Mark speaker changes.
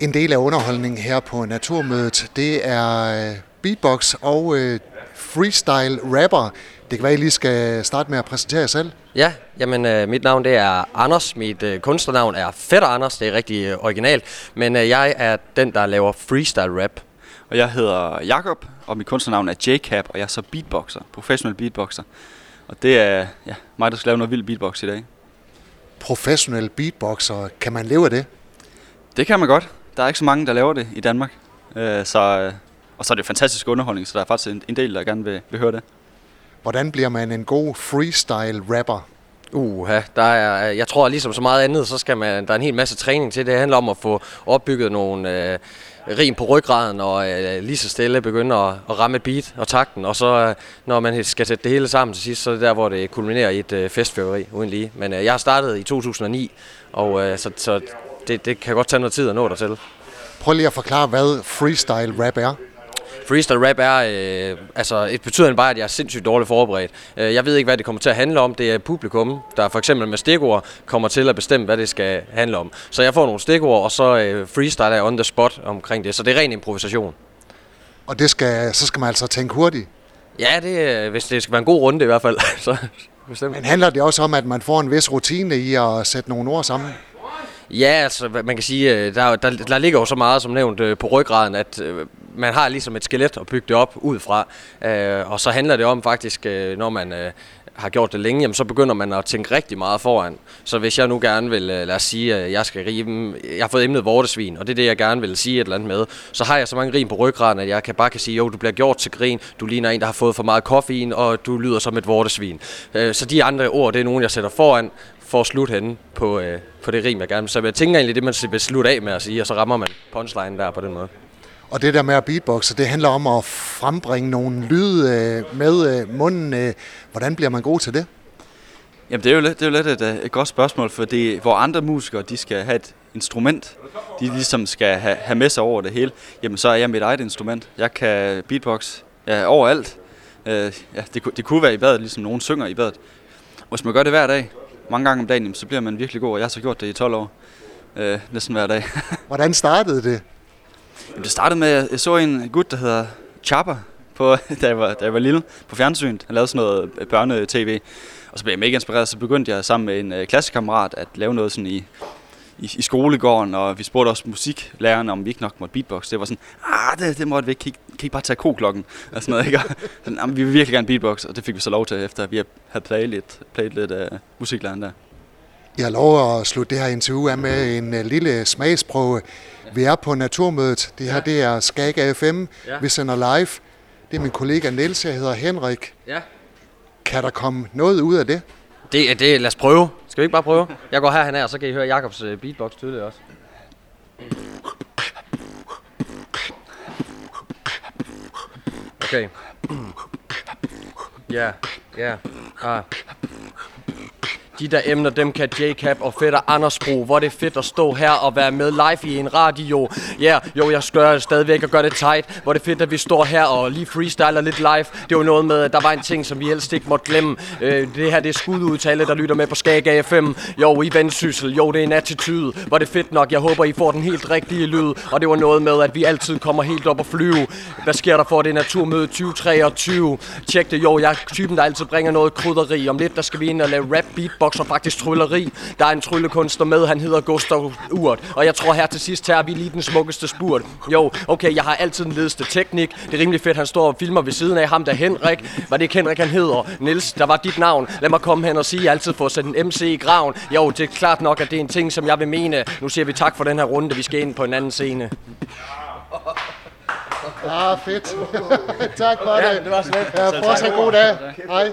Speaker 1: En del af underholdningen her på Naturmødet, det er øh, beatbox og øh, freestyle rapper. Det kan være, I lige skal starte med at præsentere jer selv.
Speaker 2: Ja, jamen øh, mit navn det er Anders. Mit øh, kunstnernavn er Fætter Anders. Det er rigtig øh, originalt. Men øh, jeg er den, der laver freestyle rap.
Speaker 3: Og jeg hedder Jakob og mit kunstnernavn er JCap, og jeg er så beatboxer, professionel beatboxer. Og det er ja, mig, der skal lave noget vild beatbox i dag.
Speaker 1: Professionel beatboxer, kan man leve af det?
Speaker 3: Det kan man godt. Der er ikke så mange, der laver det i Danmark. Øh, så, øh, og så er det fantastisk underholdning, så der er faktisk en, en del, der gerne vil, vil høre det.
Speaker 1: Hvordan bliver man en god freestyle rapper?
Speaker 2: Uha, der er, jeg tror ligesom så meget andet, så skal man, der er en hel masse træning til. Det handler om at få opbygget nogle øh, rim på ryggraden og øh, lige så stille begynde at, at ramme et beat og takten. Og så øh, når man skal sætte det hele sammen til sidst, så er det der, hvor det kulminerer i et øh, festfyrveri uden lige. Men øh, jeg har startet i 2009, og øh, så, så det, det kan godt tage noget tid at nå dertil.
Speaker 1: Prøv lige at forklare, hvad freestyle rap er.
Speaker 2: Freestyle rap er, øh, altså et betyder bare, at jeg er sindssygt dårligt forberedt. Øh, jeg ved ikke, hvad det kommer til at handle om. Det er publikum, der for eksempel med stikord kommer til at bestemme, hvad det skal handle om. Så jeg får nogle stikord, og så øh, freestyle er on the spot omkring det. Så det er ren improvisation.
Speaker 1: Og det skal, så skal man altså tænke hurtigt?
Speaker 2: Ja, det, øh, hvis det skal være en god runde i hvert fald. så,
Speaker 1: bestemt. Men handler det også om, at man får en vis rutine i at sætte nogle ord sammen?
Speaker 2: Ja, altså man kan sige, øh, der, der, der ligger jo så meget som nævnt øh, på ryggraden, at øh, man har ligesom et skelet at bygge det op ud fra. Og så handler det om faktisk, når man har gjort det længe, jamen, så begynder man at tænke rigtig meget foran. Så hvis jeg nu gerne vil, øh, lad os sige, at jeg skal rime, jeg har fået emnet vortesvin, og det er det, jeg gerne vil sige et eller andet med, så har jeg så mange rim på ryggraden, at jeg kan bare kan sige, jo, du bliver gjort til grin, du ligner en, der har fået for meget koffein, og du lyder som et vortesvin. Øh, så de andre ord, det er nogen, jeg sætter foran, for at slutte henne på, øh, på det rim, jeg gerne vil. Så jeg tænker egentlig, det man vil slutte af med at sige, og så rammer man punchline der på den måde.
Speaker 1: Og det der med at beatboxe, det handler om at frembringe nogle lyde øh, med øh, munden. Øh. Hvordan bliver man god til det?
Speaker 3: Jamen det er jo lidt, det er jo lidt et, et godt spørgsmål, for det, hvor andre musikere de skal have et instrument, de ligesom skal have, have med sig over det hele, jamen så er jeg mit eget instrument. Jeg kan beatbox ja, overalt. Øh, ja, det, det kunne være i badet, ligesom nogen synger i badet. Hvis man gør det hver dag, mange gange om dagen, så bliver man virkelig god, og jeg har så gjort det i 12 år, øh, næsten hver dag.
Speaker 1: Hvordan startede det?
Speaker 3: Jamen, det startede med, at jeg så en gut, der hedder Chapa, på, da, jeg var, da jeg var lille, på fjernsynet. Han lavede sådan noget øh, børnetv. børne-tv, og så blev jeg mega inspireret, så begyndte jeg sammen med en øh, klassekammerat at lave noget sådan i, i, i skolegården, og vi spurgte også musiklæreren, om vi ikke nok måtte beatbox. Det var sådan, ah, det, det måtte vi ikke. Kan, I, kan I bare tage koklokken? Og sådan noget, ikke? Og, sådan, vi vil virkelig gerne beatbox, og det fik vi så lov til, efter vi havde playet lidt, playet lidt af uh, musiklæreren der.
Speaker 1: Jeg har lov at slutte det her interview af med en øh, lille smagsprøve. Vi er på Naturmødet. Det her det er Skaga FM. Ja. Vi sender live. Det er min kollega Niels, jeg hedder Henrik. Ja. Kan der komme noget ud af det?
Speaker 2: Det det. Lad os prøve. Skal vi ikke bare prøve? Jeg går herhen og så kan I høre Jakobs øh, beatbox tydeligt også. Okay. Ja, ja. Ah. De der emner, dem kan J-Cap og fætter Anders bruge. Hvor det er fedt at stå her og være med live i en radio. Ja, yeah, jo, jeg skør stadigvæk og gør det tight. Hvor det er fedt, at vi står her og lige freestyler lidt live. Det var noget med, at der var en ting, som vi helst ikke måtte glemme. Øh, det her, det er skududtale, der lytter med på Skag AFM. Jo, i vendsyssel. Jo, det er en attitude. Hvor det er fedt nok. Jeg håber, I får den helt rigtige lyd. Og det var noget med, at vi altid kommer helt op og flyve. Hvad sker der for det naturmøde 2023? Tjek det, jo, jeg er typen, der altid bringer noget krydderi. Om lidt, der skal vi ind og lave rap beatbox beatbox og faktisk trylleri. Der er en tryllekunstner med, han hedder Gustav Urt. Og jeg tror her til sidst tager vi lige den smukkeste spurt. Jo, okay, jeg har altid den ledeste teknik. Det er rimelig fedt, han står og filmer ved siden af ham, der Henrik. Var det ikke Henrik, han hedder? Nils, der var dit navn. Lad mig komme hen og sige, at jeg altid får sat en MC i graven. Jo, det er klart nok, at det er en ting, som jeg vil mene. Nu siger vi tak for den her runde, vi skal ind på en anden scene.
Speaker 1: Ah, fedt. tak for
Speaker 2: ja, det. det var så lidt.
Speaker 1: Ja, fortsat god dag. Hej.